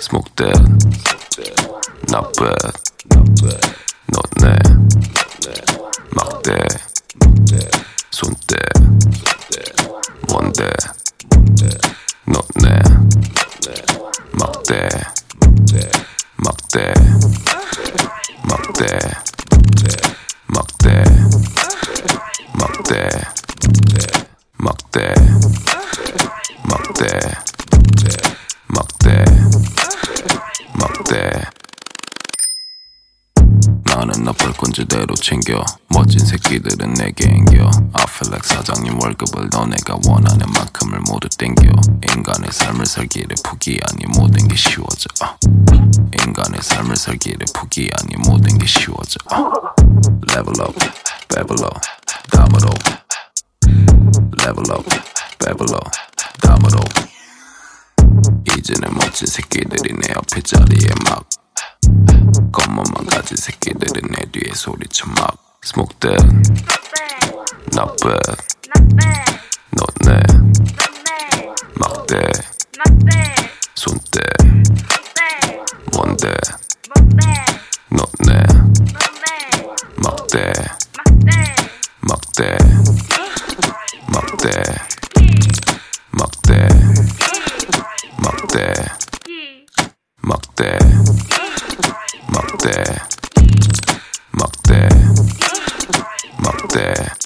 Smoke that, not bad. 너네 막대 손대 뭔데 너네 막대 막대 막대 막대 막대 막대 막대 나는 나쁠 건 제대로 챙겨. 멋진 새끼들은 내게 앵겨. Like 사장님 월급을 너네가 원하는 만큼을 모두 땡겨. 인간의 삶을 살기를 포기하니 모든 게 쉬워져. 인간의 삶을 살기를 포기하니 모든 게 쉬워져. Level up, level up, 담으로 Level up, level up, 담으로 이제는 멋진 새끼들이 내 옆에 자리에 막 겉멋만 가진 새끼들은 내 뒤에 소리쳐 막. Smoke that, not bad 너네 막대 손대. 뭔데 너네. 막대. 막대. 막대. 막대. 막대. 막대 待って。待って。待って。